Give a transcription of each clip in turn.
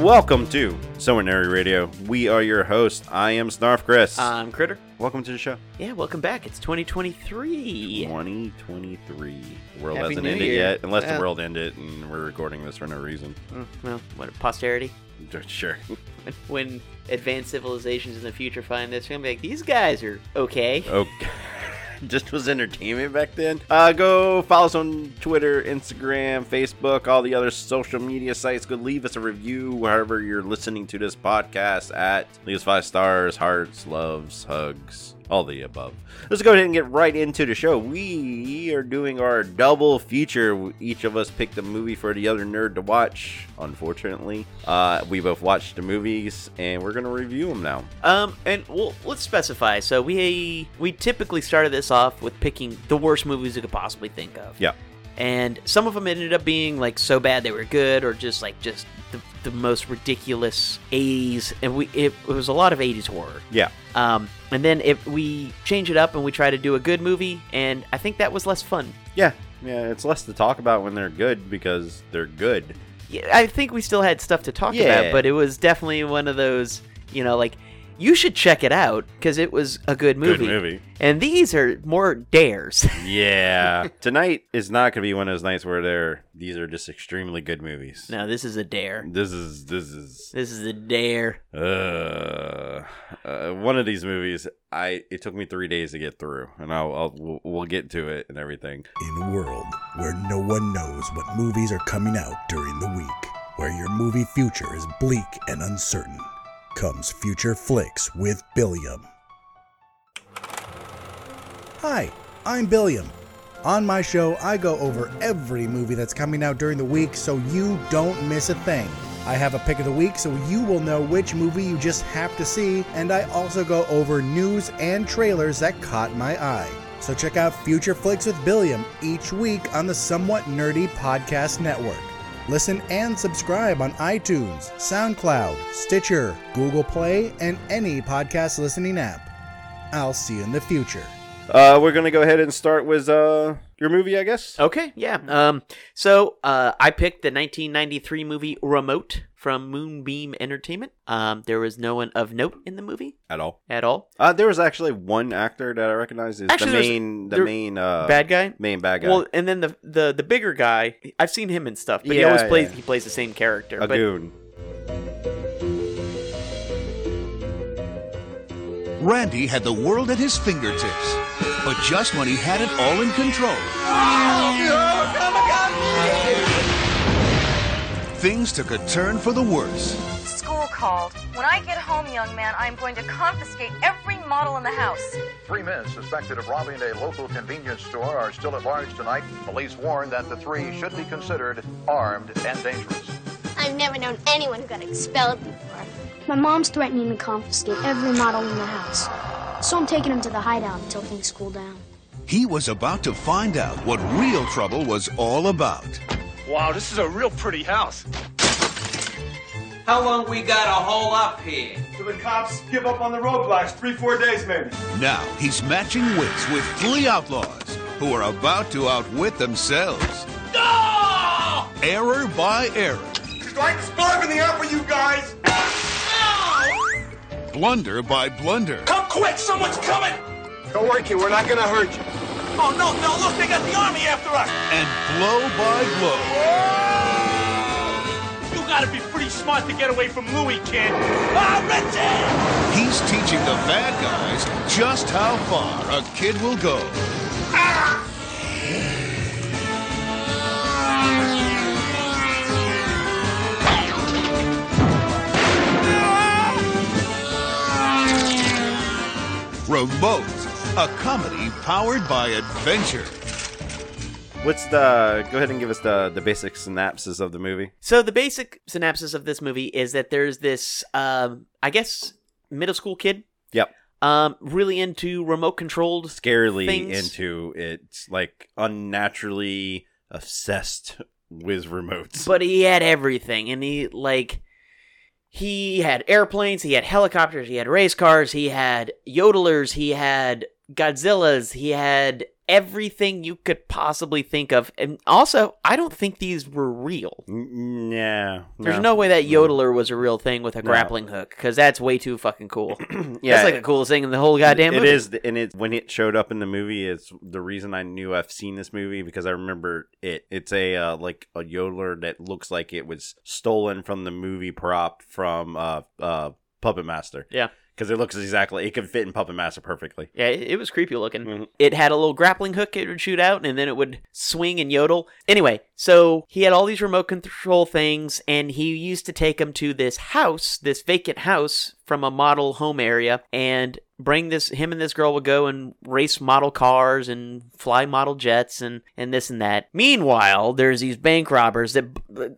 Welcome to Somewhat Nerdy Radio. We are your hosts. I am Snarf Chris. I'm Critter. Welcome to the show. Yeah, welcome back. It's 2023. 2023. The world Happy hasn't New ended Year. yet, unless the world ended and we're recording this for no reason. Mm, Well, what posterity? Sure. When, when advanced civilizations in the future find this, they're gonna be like, these guys are okay. Okay. Just was entertainment back then. Uh, go follow us on Twitter, Instagram, Facebook, all the other social media sites. Go leave us a review wherever you're listening to this podcast at. Leave us five stars, hearts, loves, hugs, all the above. Let's go ahead and get right into the show. We are doing our double feature. Each of us picked a movie for the other nerd to watch. Unfortunately, uh, we both watched the movies, and we're gonna review them now. Um, and well, let's specify. So we we typically started this off with picking the worst movies you could possibly think of. Yeah. And some of them ended up being like so bad they were good, or just like just the, the most ridiculous 80s. And we it, it was a lot of 80s horror. Yeah. Um, and then if we change it up and we try to do a good movie, and I think that was less fun. Yeah, yeah, it's less to talk about when they're good because they're good. Yeah, I think we still had stuff to talk Yeah. about, but it was definitely one of those, you know, like you should check it out because it was a good movie. Good movie. And these are more dares. Yeah. Tonight is not going to be one of those nights where they're these are just extremely good movies. no, this is a dare. This is this is This is a dare. uh, uh one of these movies I it took me 3 days to get through and I'll, I'll we'll, we'll get to it and everything. In a world where no one knows what movies are coming out during the week, where your movie future is bleak and uncertain, comes Future Flicks with Billiam. Hi, I'm Billiam. On my show, I go over every movie that's coming out during the week so you don't miss a thing. I have a pick of the week so you will know which movie you just have to see, and I also go over news and trailers that caught my eye. So check out Future Flicks with Billiam each week on the Somewhat Nerdy Podcast Network. Listen and subscribe on iTunes, SoundCloud, Stitcher, Google Play, and any podcast listening app. I'll see you in the future. Uh we're going to go ahead and start with uh your movie, I guess. Okay, yeah. Um, so uh, I picked the 1993 movie Remote from Moonbeam Entertainment. Um, there was no one of note in the movie At all. at all. Uh there was actually one actor that I recognize is Actually, the main the main uh Bad guy. main bad guy. Well, and then the the the bigger guy, I've seen him and stuff, but he always plays yeah. he plays the same character. a but goon. Randy had the world at his fingertips. But just when he had it all in control, things took a turn for the worse. School called. When I get home, young man, I'm going to confiscate every model in the house. Three men suspected of robbing a local convenience store are still at large tonight. Police warn that the three should be considered armed and dangerous. I've never known anyone who got expelled before. My mom's threatening to confiscate every model in the house. So I'm taking him to the hideout until things cool down. He was about to find out what real trouble was all about. Wow, this is a real pretty house. How long we gotta hole up here? So the cops give up on the roadblocks three, four days maybe. Now he's matching wits with three outlaws who are about to outwit themselves. Error by error, It's like spark in the air for you guys. blunder by blunder, Come quick, someone's coming. Don't worry, kid, we're not gonna hurt you. Oh no, no, look, they got the army after us. and blow by blow. You gotta be pretty smart to get away from Louis, kid. Ah, Richie! He's teaching the bad guys just how far a kid will go. Remote, a comedy powered by adventure. What's the go ahead and give us the the basic synopsis of the movie? So the basic synopsis of this movie is that there's this, um, I guess, middle school kid, Yep. um, really into remote controlled. Scarily Things- into it's like unnaturally obsessed with remotes. But he had everything, and he like he had airplanes, he had helicopters, he had race cars, he had yodelers, he had Godzillas, he had everything you could possibly think of. And also, I don't think these were real. Yeah. There's no, way that yodeler was a real thing with a grappling hook because that's way too fucking cool. Yeah. that's like the coolest thing in the whole goddamn It movie. is, and it when it showed up in the movie, it's the reason I knew I've seen this movie because I remember it. It's a uh, like a yodeler that looks like it was stolen from the movie prop from uh uh Puppet Master. Yeah. Because it looks exactly it could fit in Puppet Master perfectly. Yeah, it, it was creepy looking. Mhm. It had a little grappling hook it would shoot out, and then it would swing and yodel. Anyway, so he had all these remote control things, and he used to take them to this house, this vacant house from a model home area, and bring this. Him and this girl would go and race model cars and fly model jets and and this and that. Meanwhile, there's these bank robbers that,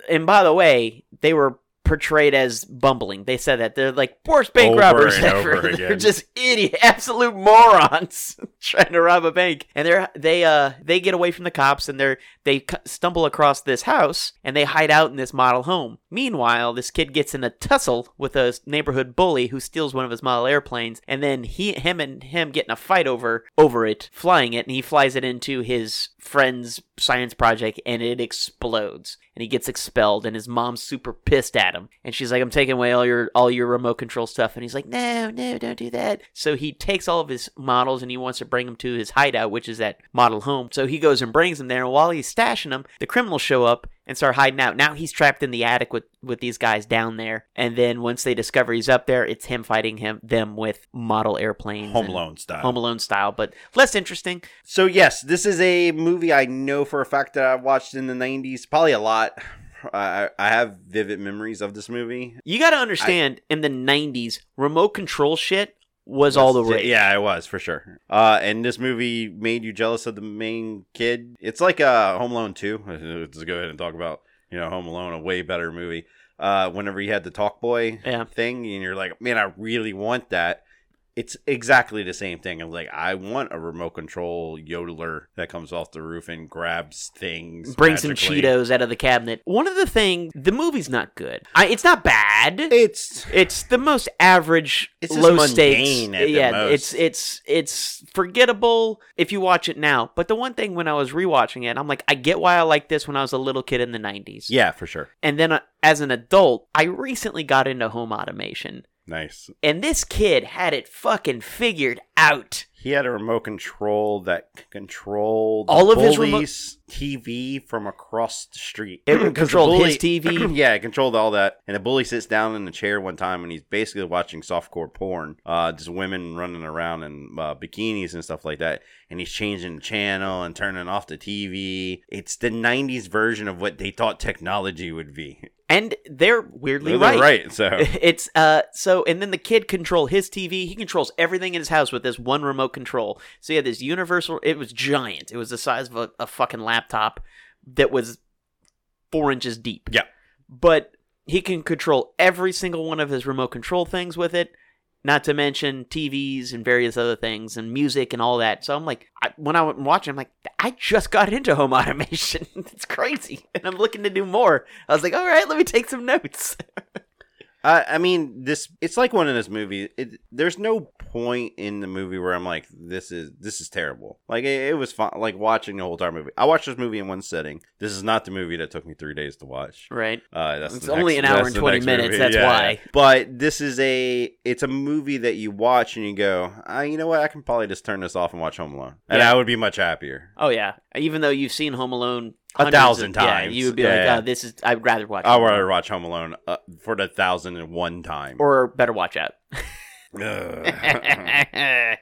and by the way, they were portrayed as bumbling. They said that they're like worst bank Over robbers ever. they're just idiot, absolute morons trying to rob a bank. And they're they uh they get away from the cops and they're they c- stumble across this house and they hide out in this model home. Meanwhile, this kid gets in a tussle with a neighborhood bully who steals one of his model airplanes, and then he him and him get in a fight over over it, flying it, and he flies it into his friend's science project and it explodes and he gets expelled and his mom's super pissed at him. And she's like i'm taking away all your all your remote control stuff. And he's like no no don't do that. So he takes all of his models and he wants to bring them to his hideout which is that model home. So he goes and brings them there. And while he's stashing them the criminals show up and start hiding out now he's trapped in the attic with with these guys down there and then once they discover he's up there it's him fighting him them with model airplanes Home Alone style. home alone style but less interesting So yes, this is a movie I know for a fact that I've watched in the '90s, probably a lot. I, I have vivid memories of this movie. You got to understand, in the '90s, remote control shit was all the rage. Yeah, it was for sure. Uh, and this movie made you jealous of the main kid. It's like uh, Home Alone 2. Let's go ahead and talk about you know Home Alone, a way better movie. Uh, whenever you had the talk boy Yeah. thing, and you're like, man, I really want that. It's exactly the same thing. I'm like, I want a remote control yodeler that comes off the roof and grabs things. Bring some. Cheetos out of the cabinet. One of the things, the movie's not good. I, it's not bad. It's It's the most average, It's low stakes. mundane at the yeah, it's it's it's forgettable if you watch it now. But the one thing when I was rewatching it, I'm like, I get why I like this when I was a little kid in the '90s. yeah, for sure. And then uh, as an adult, I recently got into home automation, Nice. and this kid had it fucking figured out. He had a remote control that controlled All of his remote- TV from across the street. It controlled his TV? yeah, it controlled all that. And the bully sits down in the chair one time, and he's basically watching softcore porn, uh, just women running around in uh, bikinis and stuff like that. And he's changing the channel and turning off the TV. It's the '90s version of what they thought technology would be. And they're weirdly They're right. right. So It's uh so and then the kid control his TV. He controls everything in his house with this one remote control. So he had this universal. It was giant. It was the size of a, a fucking laptop that was four inches deep. Yeah. But he can control every single one of his remote control things with it. Not to mention TVs and various other things and music and all that. So I'm like, I, when I went watching, I'm like, I just got into home automation. it's crazy, and I'm looking to do more. I was like, all right, let me take some notes. I, I mean, this it's like one of those movies. It, there's no point in the movie where I'm like, this is this is terrible. Like it, it was fun, like watching the whole entire movie. I watched this movie in one sitting. This is not the movie that took me three days to watch. right. Uh, that's It's only next- an hour and 20 minutes, movie. that's Yeah, why. But this is a it's a movie that you watch and you go, ah, you know what? I can probably just turn this off and watch Home Alone, and Yeah. I would be much happier. Oh yeah, even though you've seen Home Alone A thousand of- yeah, times. you would be Yeah. like, oh, "This is." I'd rather watch. I'd rather watch Home Alone uh, for the thousand and one time. or better watch out. Ugh.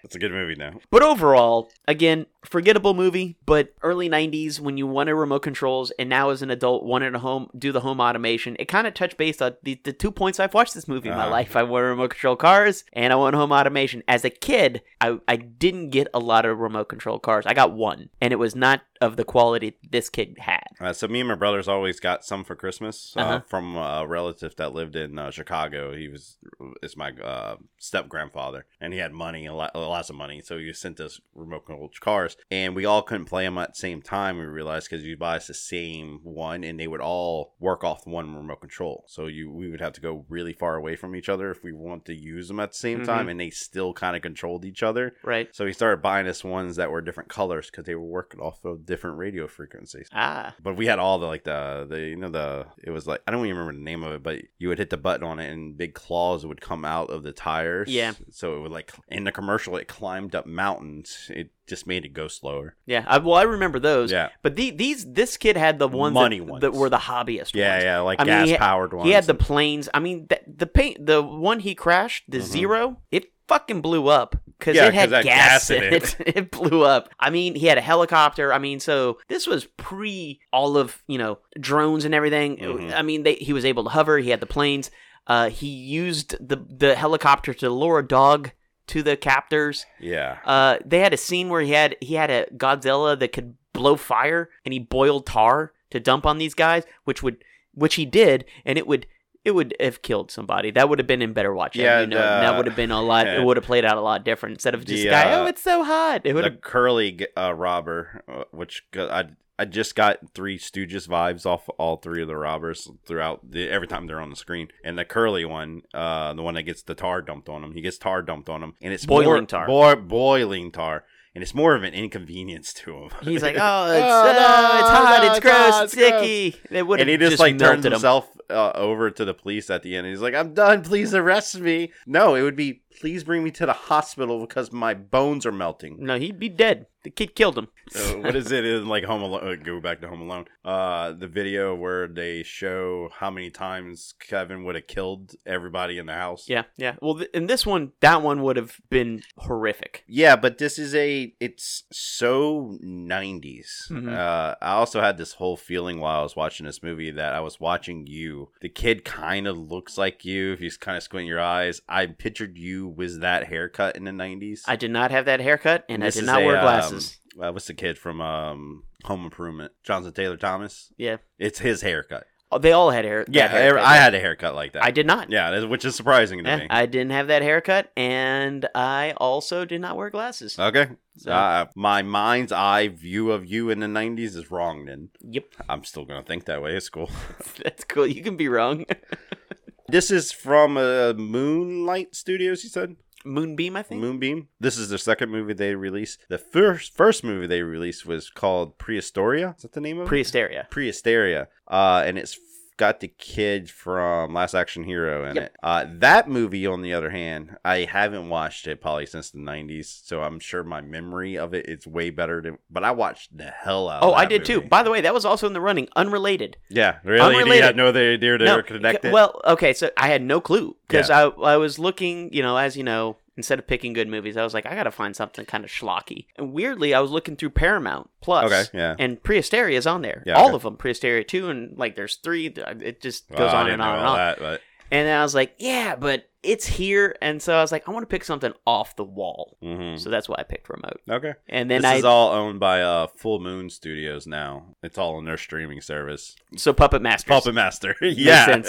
it's a good movie now. but overall, again, forgettable movie. But early '90s, when you wanted remote controls, and now as an adult wanted a home do the home automation, it kind of touched base on the, the two points I've watched this movie in my Uh-huh. life. I want remote control cars, and I want home automation. As a kid, I I didn't get a lot of remote control cars. I got one, and it was not of the quality this kid had. Uh, so me and my brothers always got some for Christmas uh, Uh-huh. from a relative that lived in uh, Chicago. He was is my uh, step grandfather, and he had money, a lot, lots of money. So he sent us remote control cars, and we all couldn't play them at the same time. We realized because you buy us the same one, and they would all work off one remote control. So you we would have to go really far away from each other if we want to use them at the same Mhm. time, and they still kind of controlled each other. Right. So he started buying us ones that were different colors because they were working off of different radio frequencies. Ah. But we had all the like the the you know the it was like I don't even remember the name of it, but you would hit the button on it and big claws would come out of the tires. Yeah. So it would like in the commercial it climbed up mountains. It just made it go slower. Yeah, I, well, I remember those. Yeah. but the, these this kid had the ones Money that, ones. that were the hobbyist. Yeah, ones. yeah, like I mean, he had- ones. He had the planes. I mean, the, the paint, the one he crashed, the Mhm. zero, it fucking blew up because Yeah, it had gas, gas in in it. it blew up. I mean, he had a helicopter. I mean, so this was pre all of you know drones and everything. Mhm. I mean, they, he was able to hover. He had the planes. Uh, he used the the helicopter to lure a dog to the captors. Yeah. Uh, they had a scene where he had he had a Godzilla that could blow fire, and he boiled tar to dump on these guys, which would which he did, and it would it would have killed somebody. That would have been in Better Watch. Yeah, you know, the- that would have been a lot. It would have played out a lot different instead of just The, guy. uh, oh, it's so hot. It would the have. curly uh, robber, uh, which I I just got Three Stooges vibes off all three of the robbers throughout the every time they're on the screen. And the curly one, uh, the one that gets the tar dumped on him, he gets tar dumped on him, and it's Boiling more, tar. boi- boiling tar, and it's more of an inconvenience to him. He's like, oh, it's, Oh, oh, it's hot, no, it's it's gross, hot, it's it's gross." icky. It would and he just, just like turns him. himself uh, over to the police at the end. He's like, "I'm done. Please arrest me." No, it would be, "Please bring me to the hospital because my bones are melting." No, he'd be dead. The kid killed him. uh, what is it in like Home Alone? uh, Go back to Home Alone. Uh, the video where they show how many times Kevin would have killed everybody in the house. Yeah, yeah. Well, th- in this one, that one would have been horrific. Yeah, but this is a it's so 90s. Mhm. Uh, I also had this whole feeling while I was watching this movie that I was watching you. The kid kind of looks like you He's kind of squinting your eyes. I pictured you with that haircut in the 90s. I did not have that haircut, and I did not a, wear um, glasses. uh, what's the kid from um, Home Improvement? Jonathan Taylor Thomas. Yeah. It's his haircut. Oh, they all had hair. Yeah, haircut. I had a haircut like that. I did not. Yeah, which is surprising to me. I didn't have that haircut, and I also did not wear glasses. Okay. So- Uh, my mind's eye view of you in the 90s is wrong then. Yep, I'm still going to think that way. It's cool. that's cool. You can be wrong. this is from uh, Moonlight Studios, you said? Moonbeam, I think. Moonbeam. This is their second movie they released. The first first movie they released was called Prehistoria. Is that the name of it? Prehysteria. Prehysteria. Uh, and it's got the kid from Last Action Hero in Yep. it. Uh, that movie, on the other hand, I haven't watched it probably since the '90s, so I'm sure my memory of it is way better than. But I watched the hell out. Oh, I did too. By the way, that was also in the running, unrelated. Yeah, really. You Unrelated. had no idea they No, were connected. Well, okay, so I had no clue because Yeah. I I was looking, you know, as you know, instead of picking good movies, I was like, I gotta find something kind of schlocky. And weirdly, I was looking through Paramount Plus. Okay, yeah. And Prehysteria is on there. Yeah, All okay. of them. Prehysteria two and like there's three. It just Well, goes I on and on and on. that, but And then I was like, yeah, but it's here. And so I was like, I want to pick something off the wall. Mhm. So that's why I picked Remote. okay. And then this I is all owned by uh, Full Moon Studios now. It's all in their streaming service. so Puppet Master, Puppet Master. Yeah.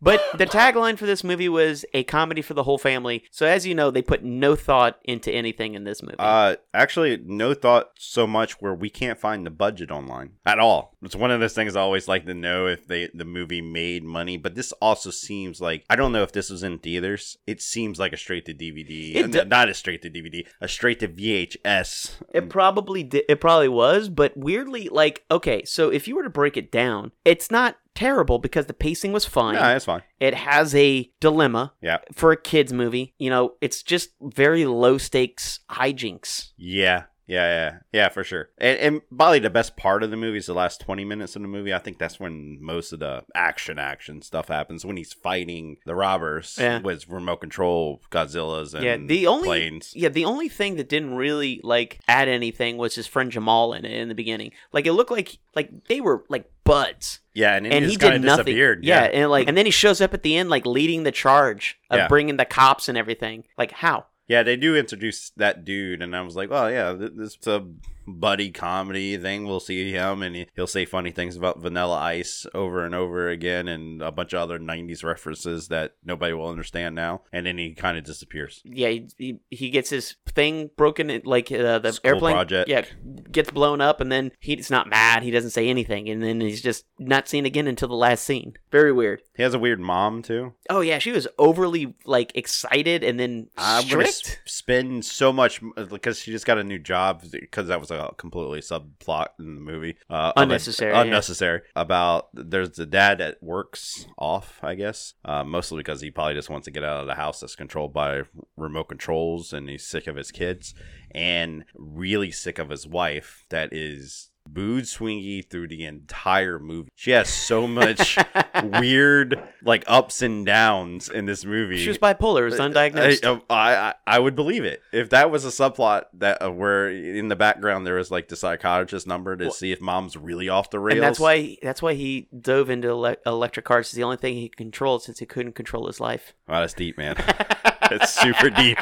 But the tagline for this movie was a comedy for the whole family. So as you know, they put no thought into anything in this movie. Uh, actually, no thought so much where we can't find the budget online at all. It's one of those things I always like to know if they the movie made money. But this also seems like I don't know if this was in theaters. It seems like a straight to DVD, Uh, not a straight to DVD, a straight to VHS. It probably did. It probably was, but weirdly, like, okay, so if you were to break it down, it's not terrible because the pacing was fine. Yeah, that's fine. It has a dilemma Yeah, for a kids movie. You know, it's just very low stakes hijinks. yeah. Yeah, yeah, yeah, for sure. And, and probably the best part of the movie is the last 20 minutes of the movie. I think that's when most of the action, action stuff happens. When he's fighting the robbers Yeah. with remote control Godzillas and yeah, the only planes. yeah the only thing that didn't really like add anything was his friend Jamal in it in the beginning. Like it looked like like they were like buds. Yeah, and, and he, he just kinda did nothing. disappeared. Yeah, and like, and then he shows up at the end, like leading the charge of Yeah. bringing the cops and everything. Like, how? Yeah, they do introduce that dude, and I was like, well, yeah, th- this is a buddy comedy thing. We'll see him, and he- he'll say funny things about Vanilla Ice over and over again, and a bunch of other '90s references that nobody will understand now. And then he kind of disappears. Yeah, he, he, he gets his thing broken, like uh, the School airplane. project. Yeah, gets blown up, and then he's not mad. He doesn't say anything, and then he's just not seen again until the last scene. Very weird. He has a weird mom too. Oh yeah, she was overly like excited and then I'm gonna strict. spend so much because she just got a new job because that was a completely subplot in the movie. Uh, a- Unnecessary, yeah. unnecessary. About there's the dad that works off, I guess, uh, mostly because he probably just wants to get out of the house that's controlled by remote controls, and he's sick of his kids, and really sick of his wife that is. Booed swingy through the entire movie. She has so much weird, like ups and downs in this movie. She was bipolar, it was undiagnosed. I, I, I would believe it if that was a subplot that uh, where in the background there was like the psychologist number to see if mom's really off the rails. and that's why that's why he dove into ele- electric cars. It's the only thing he controlled since he couldn't control his life. Wow, that's deep, man. it's super deep.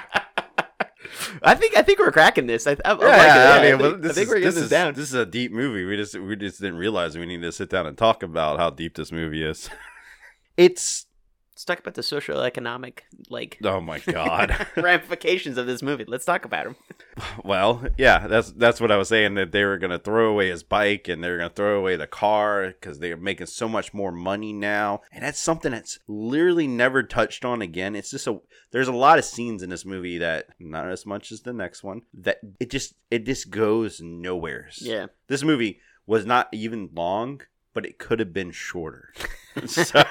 I think I think we're cracking this. I, I, I like. Yeah, Yeah, I I, mean, think, this I think is, we're getting this this is this is a deep movie. We just we just didn't realize we need to sit down and talk about how deep this movie is. It's Let's talk about the socioeconomic like oh my god. ramifications of this movie. Let's talk about them. Well, yeah, that's that's what I was saying that they were gonna throw away his bike and they were gonna throw away the car because they're making so much more money now, and that's something that's literally never touched on again. It's just a there's a lot of scenes in this movie that not as much as the next one that it just it just goes nowheres. Yeah. this movie was not even long, but it could have been shorter. so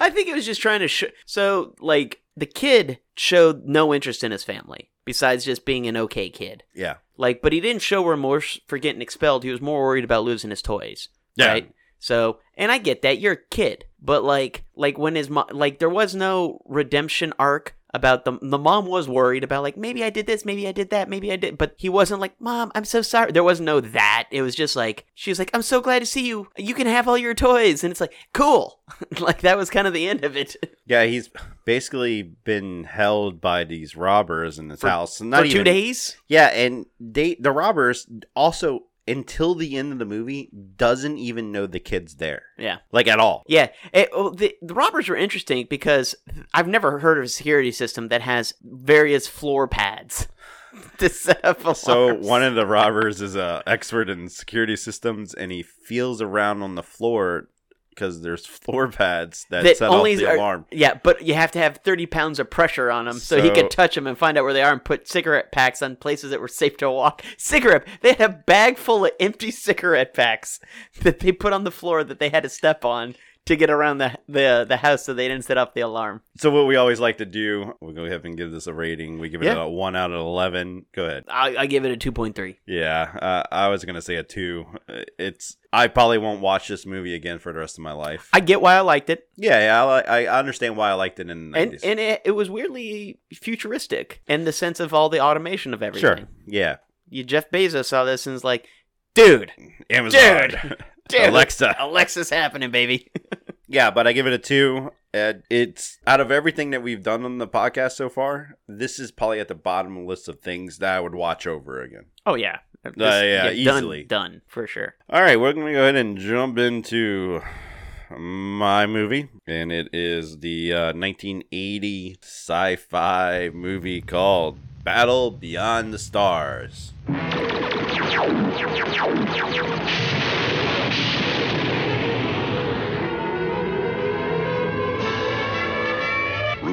I think it was just trying to show. So, like, the kid showed no interest in his family besides just being an okay kid. yeah, Like, but he didn't show remorse for getting expelled. He was more worried about losing his toys. Yeah. Right. So, and I get that you're a kid, but like, like when his mom, like, there was no redemption arc about the the mom was worried about like maybe I did this, maybe I did that, maybe I did, but he wasn't like, mom, I'm so sorry. There was no that. It was just like she was like, I'm so glad to see you. You can have all your toys, and it's like cool. like that was kind of the end of it. yeah, he's basically been held by these robbers in his For- house for not two even- days? Yeah, and they the robbers also until the end of the movie doesn't even know the kid's there, Yeah. like at all. Yeah, it, oh, the the robbers were interesting because I've never heard of a security system that has various floor pads to set up alarms. So one of the robbers is a expert in security systems, and he feels around on the floor because there's floor pads that, that set only off the are- alarm. Yeah, but you have to have thirty pounds of pressure on them so, he could touch them and find out where they are and put cigarette packs on places that were safe to walk. Cigarette, they had a bag full of empty cigarette packs that they put on the floor that they had to step on to get around the the the house so they didn't set off the alarm. So what we always like to do, we'll go ahead and give this a rating. We give it Yeah. a one out of eleven. Go ahead. I, I give it a two point three. Yeah, uh, I was gonna say a two. Uh, It's I probably won't watch this movie again for the rest of my life. I get why I liked it. yeah, yeah, I, I understand why I liked it in the and 90s. and it, it was weirdly futuristic in the sense of all the automation of everything. sure, yeah. You Jeff Bezos saw this and was like, "Dude, Amazon, dude, dude, Alexa. Alexa's happening, baby." Yeah, but I give it a two. Uh, it's out of everything that we've done on the podcast so far, this is probably at the bottom of the list of things that I would watch over again. oh yeah, Uh, yeah, done- easily. done for sure. All right, we're gonna go ahead and jump into my movie, and it is the uh, 1980 sci-fi movie called Battle Beyond the Stars.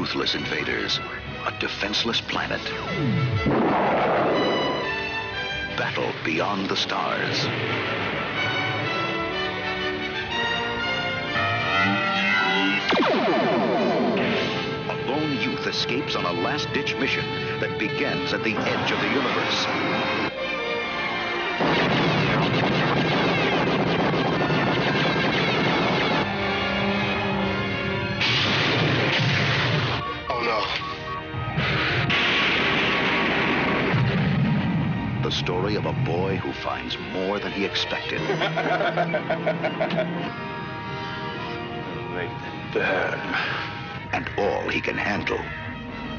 Ruthless invaders, a defenseless planet. Battle beyond the stars. A lone youth escapes on a last ditch mission that begins at the edge of the universe. Boy who finds more than he expected. Burn And all he can handle.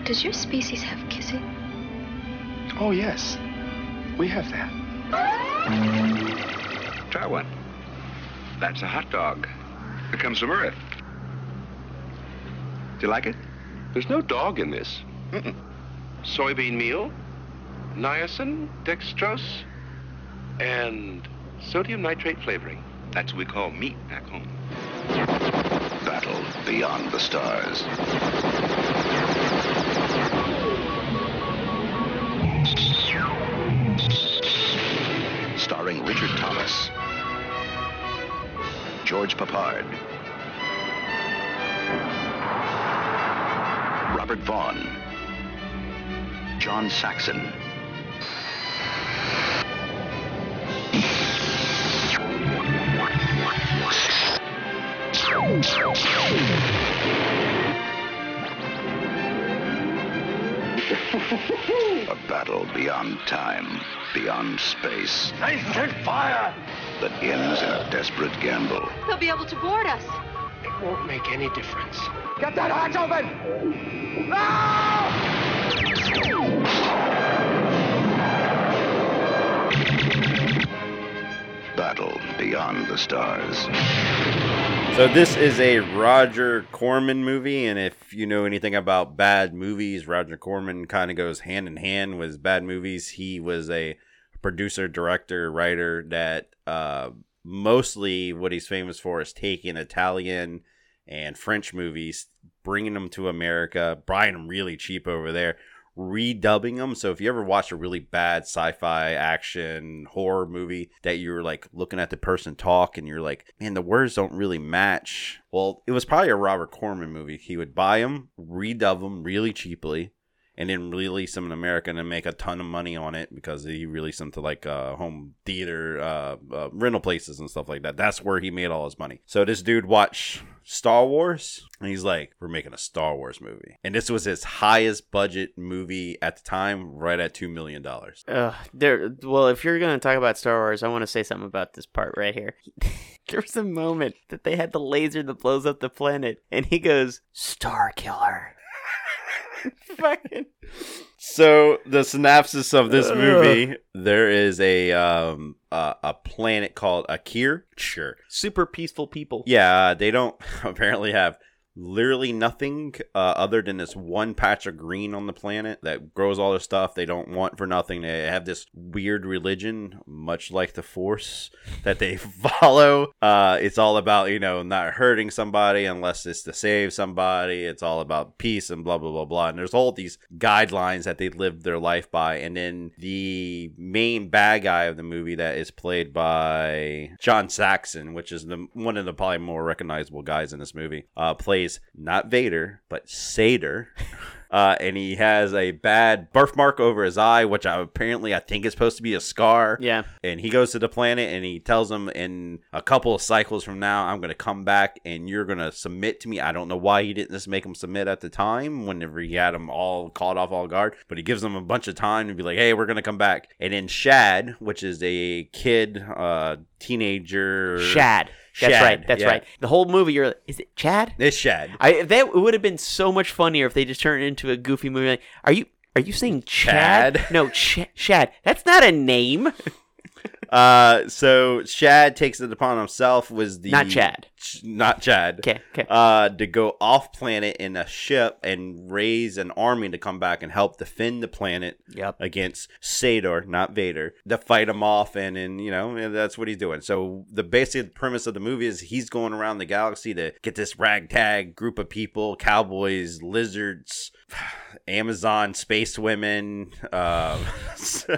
Does your species have kissing? Oh, yes. We have that. Try one. That's a hot dog. It comes from Earth. Do you like it? There's no dog in this. Mm-mm. Soybean meal, niacin, dextrose, and sodium nitrate flavoring. That's what we call meat back home. Battle Beyond the Stars. Starring Richard Thomas, George Peppard, Robert Vaughn, John Saxon, A battle beyond time, beyond space, Nice and fire! that ends in a desperate gamble. They'll be able to board us. It won't make any difference. Get that hatch open! Battle beyond the stars. So this is a Roger Corman movie, and if you know anything about bad movies, Roger Corman kind of goes hand in hand with bad movies. He was a producer, director, writer that uh, mostly what he's famous for is taking Italian and French movies, bringing them to America, buying them really cheap over there, redubbing them. So if you ever watch a really bad sci-fi action horror movie that you're like looking at the person talk and you're like, man, the words don't really match. Well, it was probably a Robert Corman movie. He would buy them, redub them really cheaply, and then release them in America and make a ton of money on it because he released them to like uh, home theater uh, uh, rental places and stuff like that. That's where he made all his money. So this dude watched Star Wars and he's like, "We're making a Star Wars movie," and this was his highest budget movie at the time, right at two million dollars. Uh, there. Well, if you're gonna talk about Star Wars, I want to say something about this part right here. there was a moment that they had the laser that blows up the planet, and he goes, "Star Killer." Fucking. So the synopsis of this movie, there is a um uh, a planet called Akir. Sure. Super peaceful people. Yeah, they don't apparently have literally nothing uh, other than this one patch of green on the planet that grows all their stuff they don't want for nothing. They have this weird religion, much like the Force, that they follow. Uh, it's all about you know not hurting somebody unless it's to save somebody. It's all about peace and blah blah blah blah. And there's all these guidelines that they live their life by. And then the main bad guy of the movie that is played by John Saxon, which is the one of the probably more recognizable guys in this movie, uh, plays not Vader but Sader. Uh, and he has a bad birthmark over his eye, which I, apparently I think is supposed to be a scar. Yeah. And he goes to the planet and he tells them in a couple of cycles from now, I'm going to come back and you're going to submit to me. I don't know why he didn't just make him submit at the time whenever he had them all caught off all guard, but he gives them a bunch of time to be like, hey, we're going to come back. And then Shad, which is a kid, uh, teenager. Shad. That's Shad, right. That's yeah. right. The whole movie, you're like, is it Chad? It's Shad. I that would have been so much funnier if they just turned it into a goofy movie. Like, are you are you saying Chad? Chad? No, Ch- Shad. That's not a name. Uh, so Shad takes it upon himself was the Not Chad. Ch- not Chad. Okay, okay. Uh, to go off planet in a ship and raise an army to come back and help defend the planet Yep. against Sador, not Vader, to fight him off, and and you know that's what he's doing. So the basic premise of the movie is he's going around the galaxy to get this ragtag group of people, cowboys, lizards. Amazon space women, uh,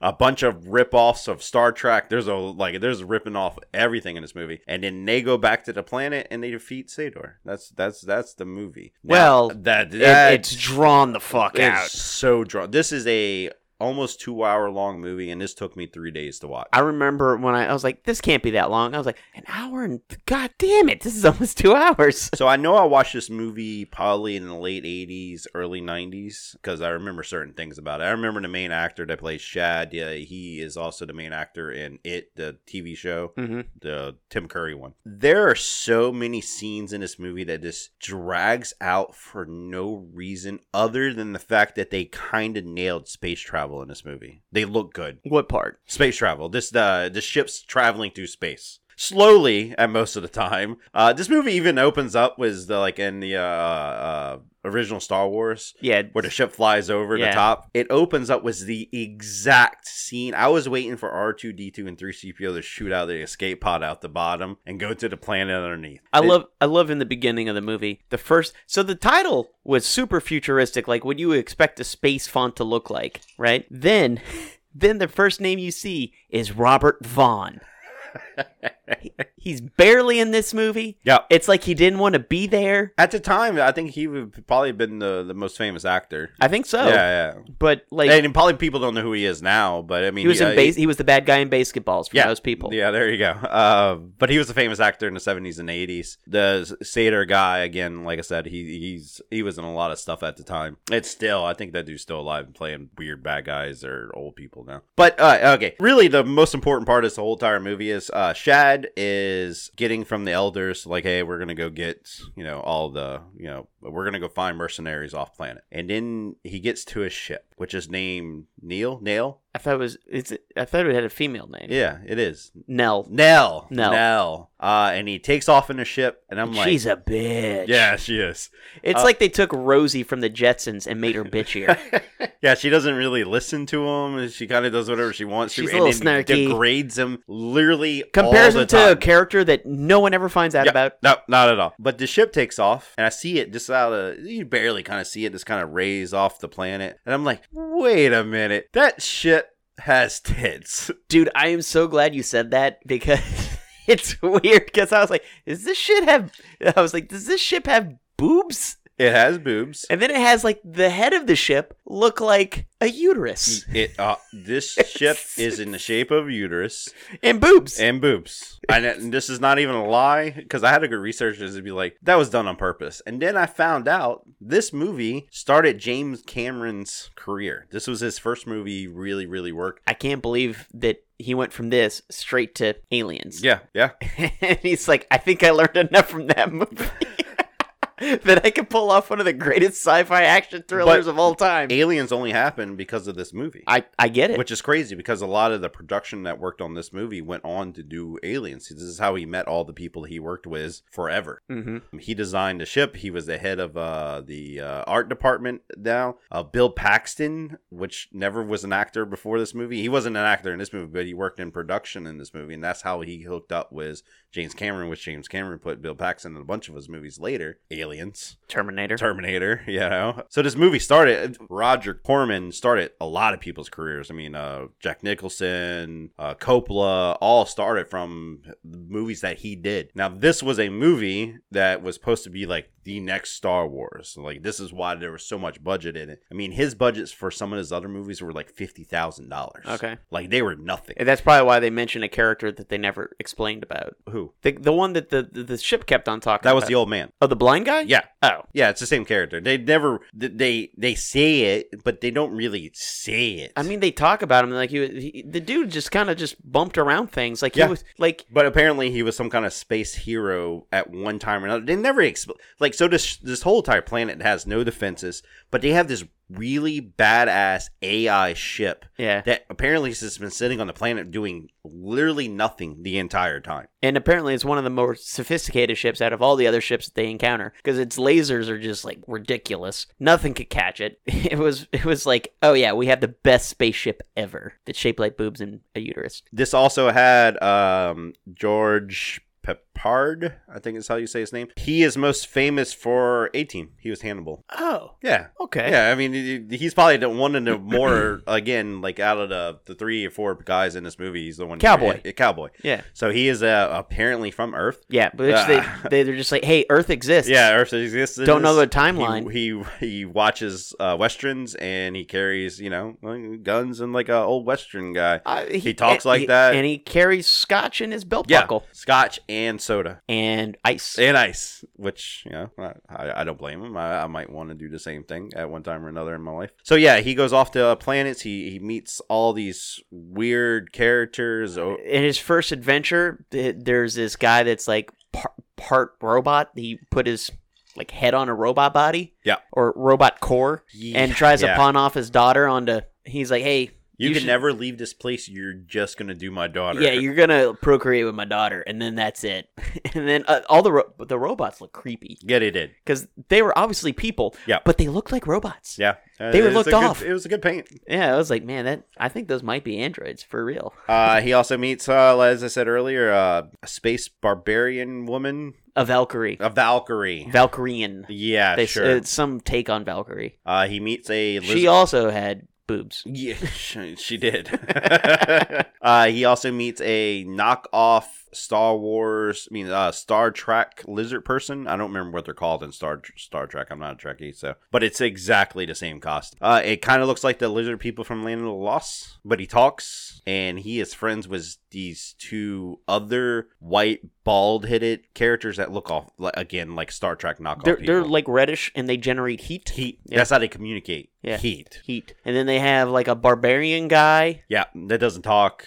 a bunch of rip-offs of Star Trek. There's a like there's ripping off everything in this movie, and then they go back to the planet and they defeat Sador. That's that's that's the movie. Now, Well, that, it- it's drawn the fuck it's out. so drawn. This is a almost two hour long movie, and this took me three days to watch. I remember when I, I was like, this can't be that long. I was like, an hour and god damn it, this is almost two hours. So I know I watched this movie probably in the late '80s, early '90s, because I remember certain things about it. I remember the main actor that plays Shad. Yeah, he is also the main actor in It, the TV show, Mhm. the Tim Curry one. There are so many scenes in this movie that just drags out for no reason other than the fact that they kind of nailed space travel in this movie. They look good. What part? Space travel. This the the ship's traveling through space slowly at most of the time. Uh, this movie even opens up with the like in the uh, uh, original Star Wars. Yeah. where the ship flies over Yeah. the top. It opens up with the exact scene. I was waiting for R two D two and three CPO to shoot out the escape pod out the bottom and go to the planet underneath. I It- love I love in the beginning of the movie the first so the title was super futuristic like what you expect a space font to look like right then then the first name you see is Robert Vaughn He- he's barely in this movie Yeah. it's like he didn't want to be there At the time, I think he would probably been the, the most famous actor. I think so Yeah, yeah. but like and probably people don't know who he is now, but I mean, he was yeah, in base he was the bad guy in basketballs for yeah, most people Yeah, there you go. Uh, but he was a famous actor in the seventies and eighties. The Sater guy, again, like I said, he he's he was in a lot of stuff at the time. It's still, I think that dude's still alive and playing weird bad guys or old people now. But uh, okay, really, the most important part of this whole entire movie is uh, Shad is getting from the elders like, hey, we're gonna go get you know all the you know we're gonna go find mercenaries off planet, and then he gets to his ship which is named Neil Nail. I thought it was it's I thought it had a female name Yeah, it is. Nell Nell. Nell. Nell. Uh, and he takes off in a ship, and I'm like, she's a bitch yeah, she is. it's Uh, like they took Rosie from the Jetsons and made her bitchier yeah, she doesn't really listen to him. and She kind of does whatever she wants She's to, a little then snarky. degrades him literally compares him to a character that no one ever finds out about. No, not at all. But the ship takes off, and I see it just out of you barely kind of see it just kind of raise off the planet, and I'm like, wait a minute, that shit has tits. Dude, I am so glad you said that because it's weird because I was like, does this shit have I was like, does this ship have boobs? It has boobs. And then it has like the head of the ship look like a uterus It uh, this ship is in the shape of a uterus and boobs. and boobs. And, this is not even a lie because I had to go research this to be like that was done on purpose. And then I found out this movie started James Cameron's career. This was his first movie really really worked. I can't believe that he went from this straight to aliens. Yeah, yeah. and he's like, I think I learned enough from that movie. that I can pull off one of the greatest sci-fi action thrillers But of all time. Aliens only happened because of this movie. I, I get it. Which is crazy because a lot of the production that worked on this movie went on to do Aliens. This is how he met all the people he worked with forever. mm-hmm. He designed the ship. He was the head of uh, the uh, art department now. Uh, Bill Paxton, which never was an actor before this movie. He wasn't an actor in this movie, but he worked in production in this movie, and that's how he hooked up with James Cameron. Which James Cameron put Bill Paxton in a bunch of his movies later. Aliens. Terminator. Terminator, you know. So this movie started. Roger Corman started a lot of people's careers. I mean, uh, Jack Nicholson, uh, Coppola, all started from the movies that he did. Now, this was a movie that was supposed to be like the next Star Wars. Like this is why there was so much budget in it. I mean, his budgets for some of his other movies were like fifty thousand dollars. Okay. like they were nothing. And that's probably why they mentioned a character that they never explained about. Who? The, the one that the, the, the ship kept on talking That was about. the old man. Oh, the blind guy? Yeah. Oh. Yeah, it's the same character. They never they they say it, but they don't really say it. I mean, they talk about him like he, he the dude just kind of just bumped around things. Like he was like But apparently he was some kind of space hero at one time or another. They never expl- like so this this whole entire planet has no defenses, but they have this really badass AI ship yeah. that apparently has been sitting on the planet doing literally nothing the entire time. And apparently, it's one of the more sophisticated ships out of all the other ships that they encounter because its lasers are just like ridiculous. Nothing could catch it. It was it was like, oh yeah, we have the best spaceship ever that's shaped like boobs and a uterus. This also had um, George Peppard, I think is how you say his name. He is most famous for A Team. He was Hannibal. Oh, Yeah. okay. Yeah, I mean, he's probably the one of the more again, like out of the the three or four guys in this movie, he's the one Cowboy. a cowboy. Yeah. So he is uh, apparently from Earth. Yeah, but Ah. they, they they're just like, hey, Earth exists. Yeah, Earth exists. Don't know the timeline. He he, he watches uh, westerns and he carries you know guns and like a old western guy. Uh, he, talks and- like he- that. and he carries scotch in his belt yeah, buckle scotch and soda and ice. and ice, which you know I, I don't blame him. I, I might want to do the same thing at one time or another in my life. So yeah, he goes off to uh, planets. He he meets all these weird characters. Oh, in his first adventure, there's this guy that's like par- part robot. He put his like head on a robot body, Yeah. or robot core, Yeah, and tries to pawn off his daughter onto. He's like, hey. You, can should- never leave this place. You're just gonna do my daughter. Yeah, you're gonna procreate with my daughter, and then that's it. and then uh, all the ro- the robots look creepy yeah, they did. because they were obviously people, Yeah. but they looked like robots. Yeah, Uh, They were looked good- off. It was a good paint. Yeah, I was like, man, that I think those might be androids for real. Uh, he also meets, uh, as I said earlier, uh, a space barbarian woman, A Valkyrie, a Valkyrie. Valkyrian. yeah, They, sure. It's some take on Valkyrie. Uh, he meets a She also had boobs. Yeah, she, she did. uh, he also meets a knockoff Star Wars, I mean, uh, Star Trek lizard person. I don't remember what they're called in Star Star Trek. I'm not a Trekkie, so but it's exactly the same costume. Uh, it kind of looks like the lizard people from Land of the Lost, but he talks and he is friends with these two other white bald-headed characters that look off like, again like Star Trek knockoff. They're, people. they're like reddish and they generate heat. heat. Yeah. That's how they communicate. Yeah. Heat. Heat. And then they have like a barbarian guy. Yeah, that doesn't talk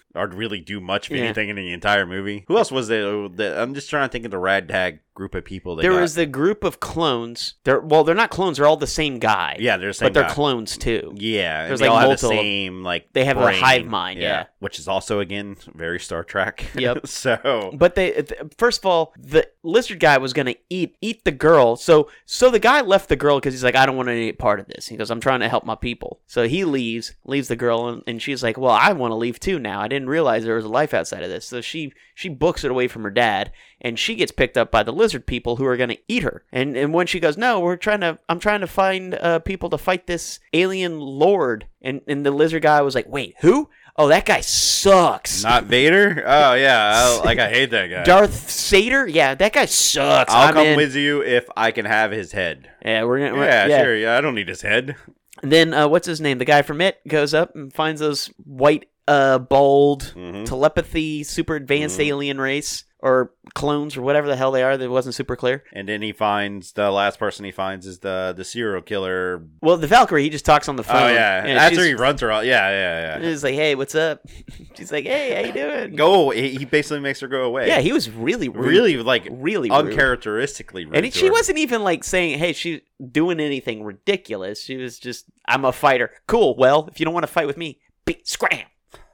or really do much of Yeah. anything in the entire movie. Who else was there? I'm just trying to think of the ragtag group of people. That there got- was the group of clones. They're well, they're not clones. They're all the same guy. yeah, they're the same but they're clones too. Yeah, There's they like all have the same like they have a hive mind, yeah. which is also again very Star Trek. Yep. so But they th- first of all, the lizard guy was gonna eat eat the girl. So so the guy left the girl because he's like, I don't want any part of this. He goes, I'm trying to help my people. So he leaves, leaves the girl, and, and she's like, Well, I want to leave too now. I didn't realize there was a life outside of this. So she she books it away from her dad, and she gets picked up by the lizard people who are gonna eat her. And and when she goes, No, we're trying to I'm trying to find uh, people to fight this alien lord. And and the lizard guy was like, Wait, who? Oh, that guy sucks. not Vader. Oh yeah, I, like I hate that guy. Darth Sater? Yeah, that guy sucks. I'll I'm come in. with you if I can have his head. Yeah, we're gonna. we're- Yeah, yeah, sure. Yeah, I don't need his head. And then uh, what's his name? The guy from It goes up and finds those white, uh, bald Mhm. telepathy, super advanced Mhm. alien race or clones or whatever the hell they are. That wasn't super clear. And then he finds the last person he finds is the the serial killer. Well, the Valkyrie, he just talks on the phone. Oh yeah, And after he runs her. Out, yeah, yeah, yeah. He's like, "Hey, what's up?" She's like, "Hey, how you doing?" Go. He, he basically makes her go away. Yeah, he was really, rude. really like really rude. uncharacteristically rude. And she her. wasn't even like saying, "Hey, she's doing anything ridiculous." She was just, "I'm a fighter." Cool. Well, if you don't want to fight with me, be scram,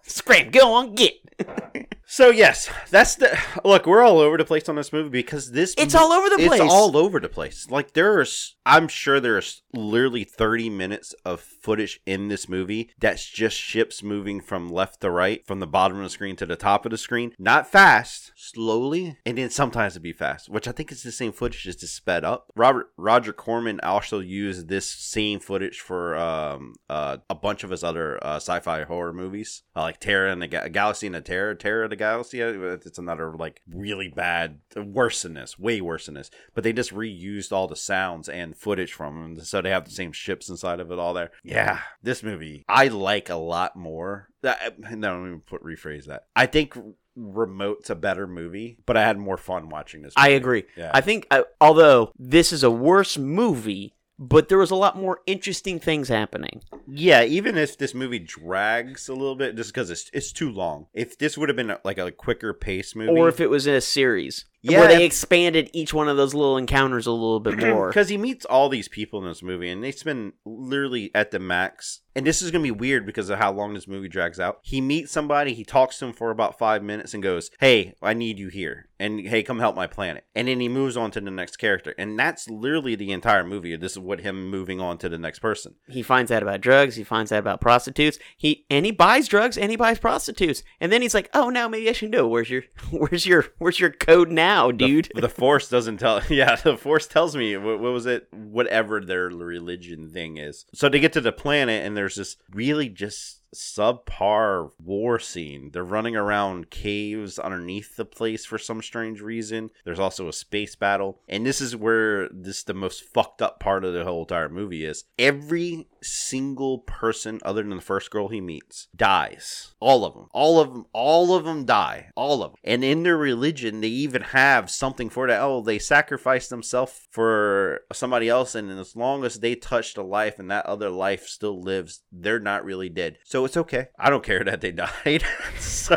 scram, go on, get. So yes, that's the look. We're all over the place on this movie because this It's all over the place. It's all over the place. Like there's, I'm sure there's literally 30 minutes of footage in this movie that's just ships moving from left to right, from the bottom of the screen to the top of the screen, not fast, slowly, and then sometimes it'd be fast, which I think is the same footage, just sped up. Robert Roger Corman also used this same footage for um uh, a bunch of his other uh, sci-fi horror movies, uh, like Terror and the Ga- Galaxy and the Terror, Terror the Galaxy. uh, It's another like really bad, worse than this, way worse than this. But they just reused all the sounds and footage from them, so they have the same ships inside of it all there. Yeah, this movie I like a lot more. That, no, let me put rephrase that. I think Remote's a better movie, but I had more fun watching this. I agree. Yeah. I think, uh, although this is a worse movie, but there was a lot more interesting things happening. Yeah, even if this movie drags a little bit, just because it's it's too long. If this would have been like a quicker pace movie, Or if it was in a series. Yeah, where they expanded each one of those little encounters a little bit more. because he meets all these people in this movie and they spend literally at the max. And this is gonna be weird because of how long this movie drags out. He meets somebody he talks to him for about five minutes and goes hey i need you here. And hey come help my planet. And then he moves on to the next character. And that's literally the entire movie. This is what him moving on to the next person. He finds out about drugs. He finds out about prostitutes. He and he buys drugs and he buys prostitutes. And then he's like, "Oh, now maybe I should know. Where's your where's your where's your code now, dude?" the force doesn't tell yeah the force tells me what, what was it whatever their religion thing is. So they get to the planet and there's this really just subpar war scene. They're running around caves underneath the place for some strange reason. There's also a space battle. And this is where this the most fucked up part of the whole entire movie is. Every single person other than the first girl he meets dies. All of them all of them all of them die. All of them and in their religion they even have something for that. Oh they sacrifice themselves for somebody else and as long as they touch the life and that other life still lives they're not really dead. So it's okay. I don't care that they died. So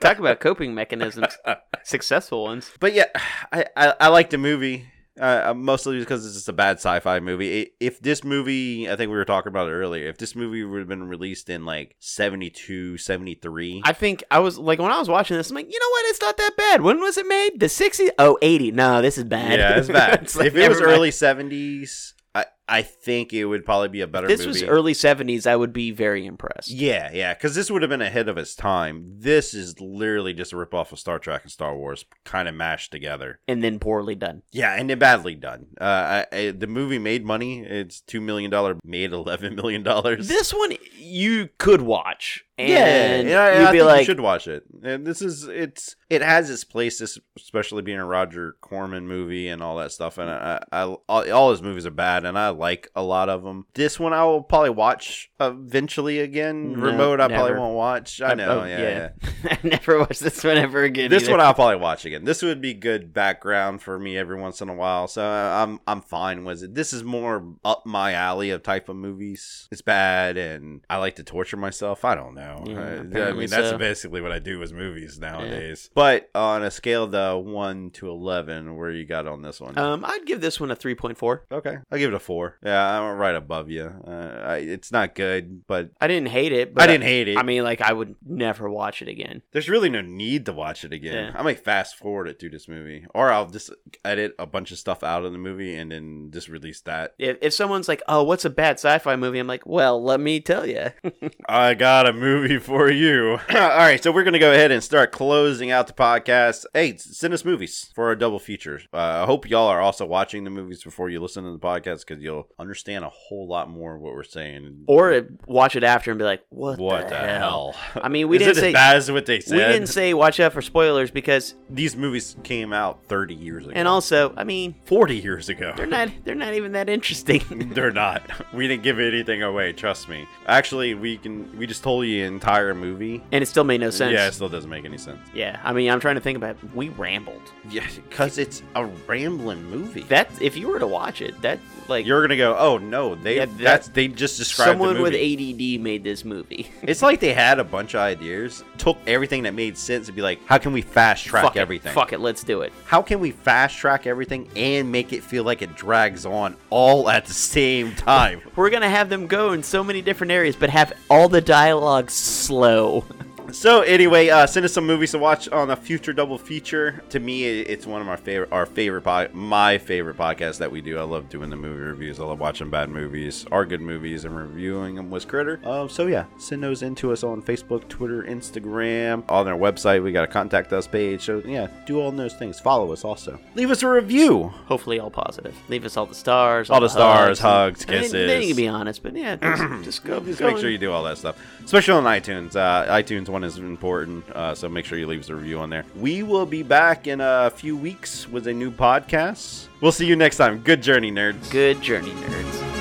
Talk about coping mechanisms, successful ones. but yeah i i, I like the movie uh, mostly because it's just a bad sci-fi movie. If this movie, I think we were talking about it earlier, if this movie would have been released in like 72, 73, I think I was like when I was watching this, I'm like, you know what? It's not that bad. When was it made? The 60s? Oh, 80. No, this is bad. yeah, it's bad. It's like, if it was early 70s, I, I think it would probably be a better If this movie. was early 70s, I would be very impressed. Yeah, yeah, because this would have been ahead of its time. This is literally just a ripoff of Star Trek and Star Wars, kind of mashed together. And then poorly done. Yeah, and then badly done. Uh, I, I, the movie made money. It's two million dollar, made eleven million dollars. This one you could watch. And yeah, yeah, I, you'd I be like, you should watch it. And this is it's it has its place, especially being a Roger Corman movie and all that stuff. And I, I all, all his movies are bad, and I like a lot of them. This one I will probably watch eventually again. No, Remote I probably won't watch. I know, oh, yeah. yeah. I never watch this one ever again. This either. one I'll probably watch again. This would be good background for me every once in a while, so I'm I'm fine with it. This is more up my alley of type of movies. It's bad, and I like to torture myself. I don't know. Yeah, Uh, I mean, that's so. basically what I do with movies nowadays. But on a scale of one to eleven, where you got on this one? Um, I'd give this one a 3.4. okay, I'll give it a four. Yeah, I'm right above you. Uh, I, it's not good, but I didn't hate it. But I didn't hate it. I mean, like, I would never watch it again. There's really no need to watch it again. Yeah. I might fast forward it through this movie, or I'll just edit a bunch of stuff out of the movie and then just release that. If, if someone's like, "Oh, what's a bad sci-fi movie?" I'm like, "Well, let me tell you." I got a movie for you. All right, so we're gonna go ahead and start closing out the podcast. Hey, send us movies for our double feature. Uh, I hope y'all are also watching the movies before you listen to the podcast because you'll understand a whole lot more of what we're saying. or watch it after and be like, "What, What the, the hell?" hell? I mean, we didn't say as bad as what they said. we didn't say watch out for spoilers because, these movies came out 30 years ago, and also, I mean, 40 years ago. they're not they're not even that interesting. They're not. We didn't give anything away. Trust me. Actually, we can. We just told you the entire movie. and it still made no sense. Yeah, it still doesn't make any sense. Yeah, I mean, I'm trying to think about. It. We rambled. Yeah, because it's a rambling movie. That if you were to watch it, that like You're gonna go. Oh no, they. Yeah, that- that's they just described someone with. ADD made this movie. It's like they had a bunch of ideas, took everything that made sense, and be like, how can we fast track Fuck it. everything? Fuck it, let's do it. How can we fast track everything and make it feel like it drags on all at the same time? We're gonna have them go in so many different areas, but have all the dialogue slow. So anyway, uh, send us some movies to watch on a future double feature. To me, it's one of my favorite, our favorite, pod, my favorite podcasts that we do. I love doing the movie reviews. I love watching bad movies, our good movies, and reviewing them with Critter. Uh, so yeah, send those in to us on Facebook, Twitter, Instagram, on our website. We got a contact us page. So yeah, do all those things. Follow us also. Leave us a review. Hopefully, all positive. Leave us all the stars, All the stars, hugs, and- and Then, kisses. then you can be honest, but yeah, just, just go. Just go make sure you do all that stuff, especially on iTunes. Uh, iTunes one is important, uh, so make sure you leave us a review on there. We will be back in a few weeks with a new podcast. We'll see you next time. Good journey, nerds. Good journey, nerds.